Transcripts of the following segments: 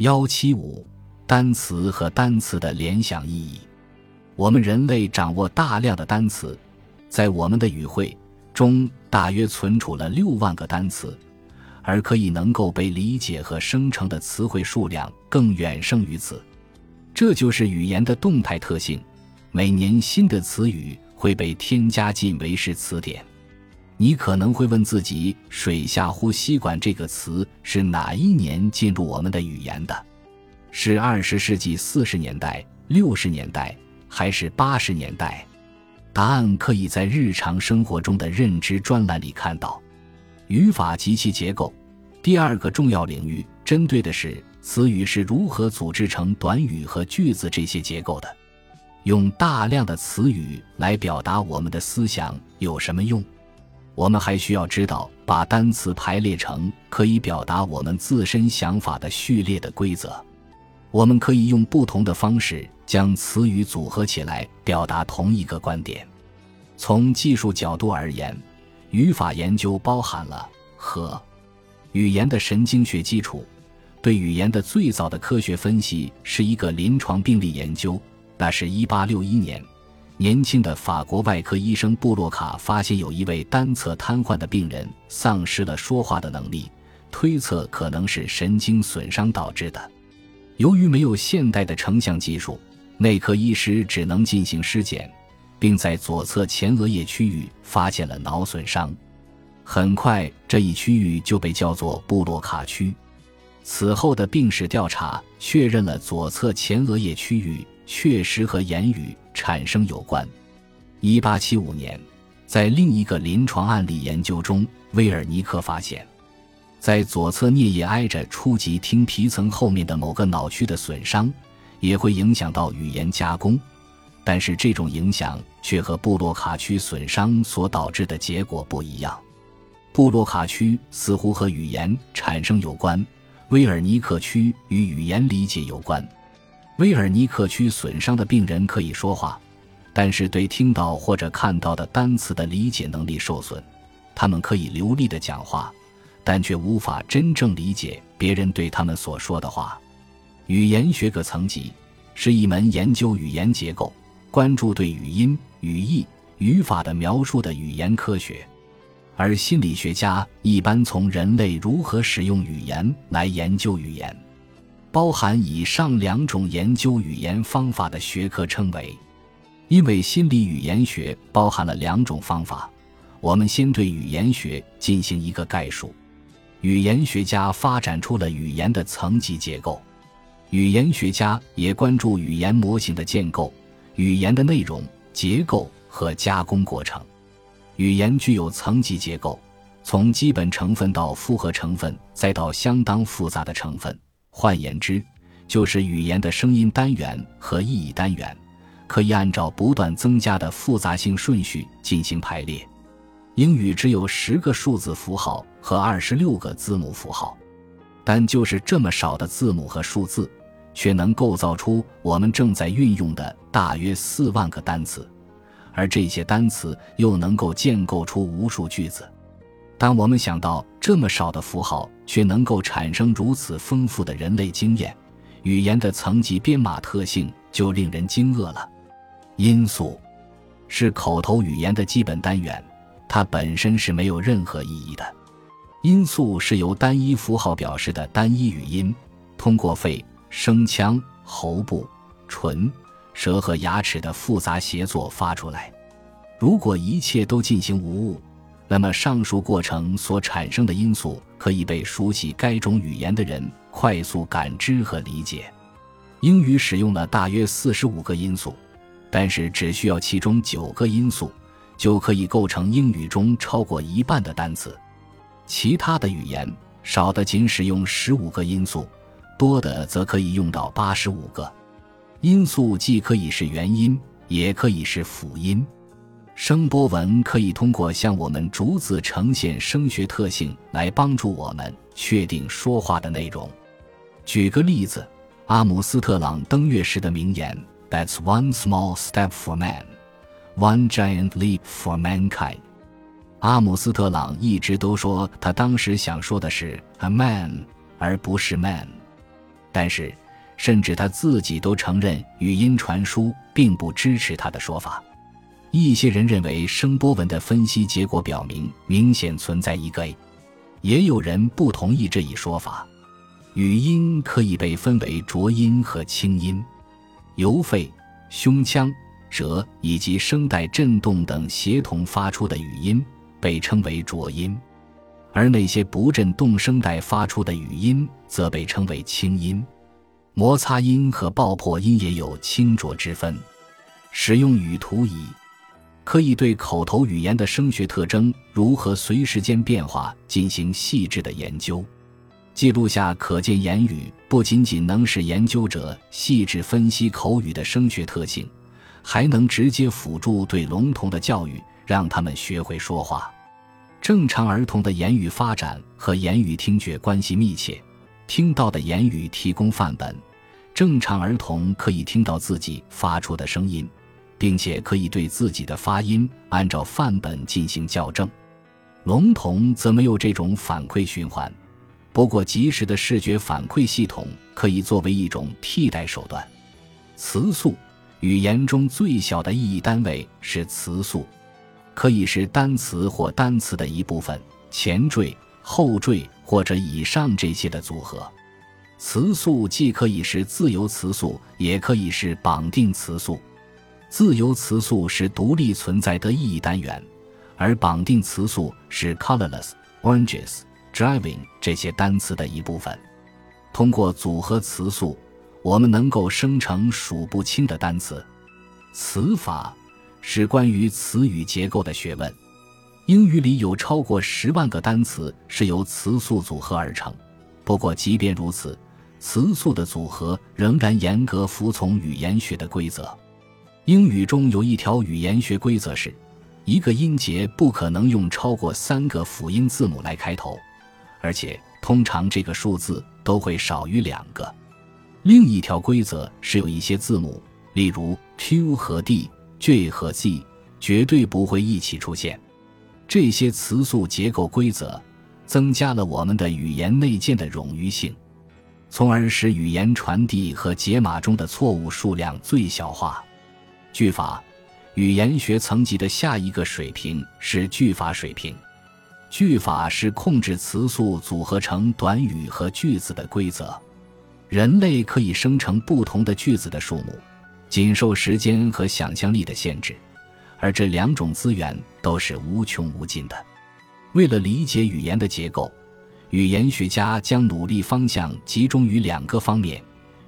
幺七五，单词和单词的联想意义。我们人类掌握大量的单词，在我们的语汇中大约存储了六万个单词，而可以能够被理解和生成的词汇数量更远胜于此。这就是语言的动态特性。每年新的词语会被添加进为是词典。你可能会问自己：“水下呼吸管这个词是哪一年进入我们的语言的？是二十世纪四十年代、六十年代，还是八十年代？”答案可以在日常生活中的认知专栏里看到。语法及其结构，第二个重要领域针对的是词语是如何组织成短语和句子这些结构的。用大量的词语来表达我们的思想有什么用？我们还需要知道把单词排列成可以表达我们自身想法的序列的规则。我们可以用不同的方式将词语组合起来，表达同一个观点。从技术角度而言，语法研究包含了和语言的神经学基础。对语言的最早的科学分析是一个临床病例研究。那是一八六一年，年轻的法国外科医生布洛卡发现有一位单侧瘫痪的病人丧失了说话的能力，推测可能是神经损伤导致的。由于没有现代的成像技术，内科医师只能进行尸检，并在左侧前额叶区域发现了脑损伤。很快，这一区域就被叫做布洛卡区。此后的病史调查确认了左侧前额叶区域。确实和言语产生有关。一八七五年，在另一个临床案例研究中，威尔尼克发现，在左侧颞叶挨着初级听皮层后面的某个脑区的损伤，也会影响到语言加工，但是这种影响却和布洛卡区损伤所导致的结果不一样。布洛卡区似乎和语言产生有关，威尔尼克区与语言理解有关。威尔尼克区损伤的病人可以说话，但是对听到或者看到的单词的理解能力受损。他们可以流利的讲话，但却无法真正理解别人对他们所说的话。语言学个层级是一门研究语言结构、关注对语音、语义、语法的描述的语言科学，而心理学家一般从人类如何使用语言来研究语言。包含以上两种研究语言方法的学科称为，因为心理语言学包含了两种方法，我们先对语言学进行一个概述。语言学家发展出了语言的层级结构，语言学家也关注语言模型的建构、语言的内容、结构和加工过程。语言具有层级结构，从基本成分到复合成分，再到相当复杂的成分。换言之，就是语言的声音单元和意义单元，可以按照不断增加的复杂性顺序进行排列。英语只有十个数字符号和二十六个字母符号，但就是这么少的字母和数字，却能构造出我们正在运用的大约四万个单词，而这些单词又能够建构出无数句子。当我们想到这么少的符号却能够产生如此丰富的人类经验，语言的层级编码特性就令人惊愕了。音素是口头语言的基本单元，它本身是没有任何意义的。音素是由单一符号表示的单一语音，通过肺、声腔、喉部、唇、舌和牙齿的复杂协作发出来。如果一切都进行无误。那么，上述过程所产生的因素可以被熟悉该种语言的人快速感知和理解。英语使用了大约四十五个因素，但是只需要其中九个因素，就可以构成英语中超过一半的单词。其他的语言少的仅使用十五个因素，多的则可以用到八十五个因素，既可以是元音，也可以是辅音。声波纹可以通过向我们逐字呈现声学特性来帮助我们确定说话的内容。举个例子，阿姆斯特朗登月时的名言：“That's one small step for man, one giant leap for mankind。”阿姆斯特朗一直都说他当时想说的是 “a man” 而不是 “man”。但是，甚至他自己都承认语音传输并不支持他的说法。一些人认为声波纹的分析结果表明明显存在一个 A，也有人不同意这一说法。语音可以被分为浊音和清音，由肺、胸腔、舌以及声带振动等协同发出的语音被称为浊音，而那些不振动声带发出的语音则被称为清音。摩擦音和爆破音也有清浊之分。使用语图仪，可以对口头语言的声学特征如何随时间变化进行细致的研究。记录下可见言语，不仅仅能使研究者细致分析口语的声学特性，还能直接辅助对聋童的教育，让他们学会说话。正常儿童的言语发展和言语听觉关系密切，听到的言语提供范本。正常儿童可以听到自己发出的声音，并且可以对自己的发音按照范本进行校正。聋童则没有这种反馈循环。不过，及时的视觉反馈系统可以作为一种替代手段。词素，语言中最小的意义单位是词素，可以是单词或单词的一部分，前缀、后缀或者以上这些的组合。词素既可以是自由词素，也可以是绑定词素。自由词素是独立存在的意义单元，而绑定词素是 colorless oranges。driving 这些单词的一部分，通过组合词素，我们能够生成数不清的单词。词法是关于词语结构的学问。英语里有超过十万个单词是由词素组合而成。不过，即便如此，词素的组合仍然严格服从语言学的规则。英语中有一条语言学规则是：一个音节不可能用超过三个辅音字母来开头。而且通常这个数字都会少于两个。另一条规则是有一些字母，例如 q 和 d、j 和 z，绝对不会一起出现。这些词素结构规则增加了我们的语言内建的冗余性，从而使语言传递和解码中的错误数量最小化。句法，语言学层级的下一个水平是句法水平。句法是控制词素组合成短语和句子的规则。人类可以生成不同的句子的数目，仅受时间和想象力的限制，而这两种资源都是无穷无尽的。为了理解语言的结构，语言学家将努力方向集中于两个方面：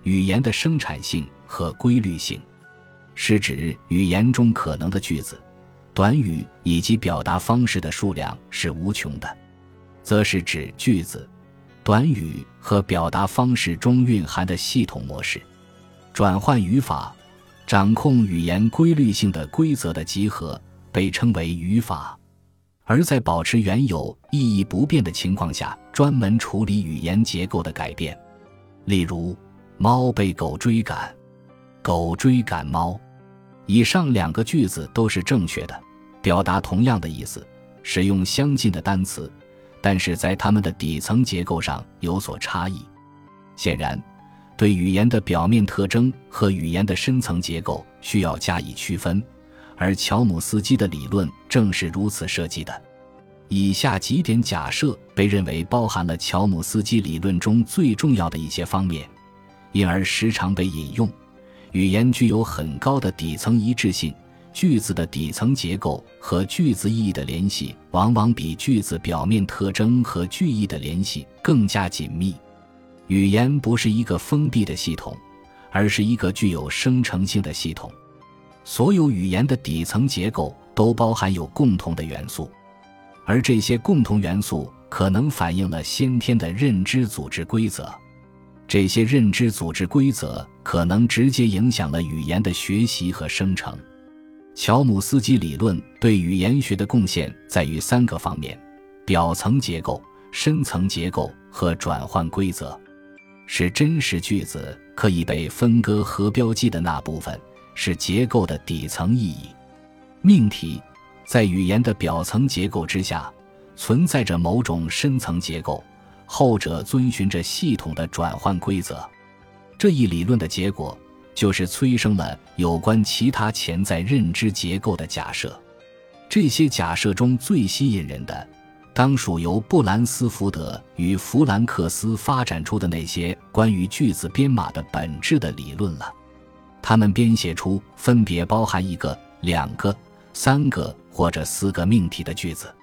语言的生产性和规律性，是指语言中可能的句子。短语以及表达方式的数量是无穷的，则是指句子、短语和表达方式中蕴含的系统模式。转换语法，掌控语言规律性的规则的集合，被称为语法；而在保持原有意义不变的情况下，专门处理语言结构的改变。例如，猫被狗追赶，狗追赶猫。以上两个句子都是正确的，表达同样的意思，使用相近的单词，但是在它们的底层结构上有所差异。显然，对语言的表面特征和语言的深层结构需要加以区分，而乔姆斯基的理论正是如此设计的。以下几点假设被认为包含了乔姆斯基理论中最重要的一些方面，因而时常被引用。语言具有很高的底层一致性，句子的底层结构和句子意义的联系往往比句子表面特征和句意的联系更加紧密。语言不是一个封闭的系统，而是一个具有生成性的系统。所有语言的底层结构都包含有共同的元素，而这些共同元素可能反映了先天的认知组织规则。这些认知组织规则可能直接影响了语言的学习和生成。乔姆斯基理论对语言学的贡献在于三个方面：表层结构、深层结构和转换规则，是真实句子可以被分割和标记的那部分，是结构的底层意义。命题在语言的表层结构之下，存在着某种深层结构。后者遵循着系统的转换规则，这一理论的结果，就是催生了有关其他潜在认知结构的假设。这些假设中最吸引人的，当属由布兰斯福德与弗兰克斯发展出的那些关于句子编码的本质的理论了。他们编写出分别包含一个、两个、三个或者四个命题的句子。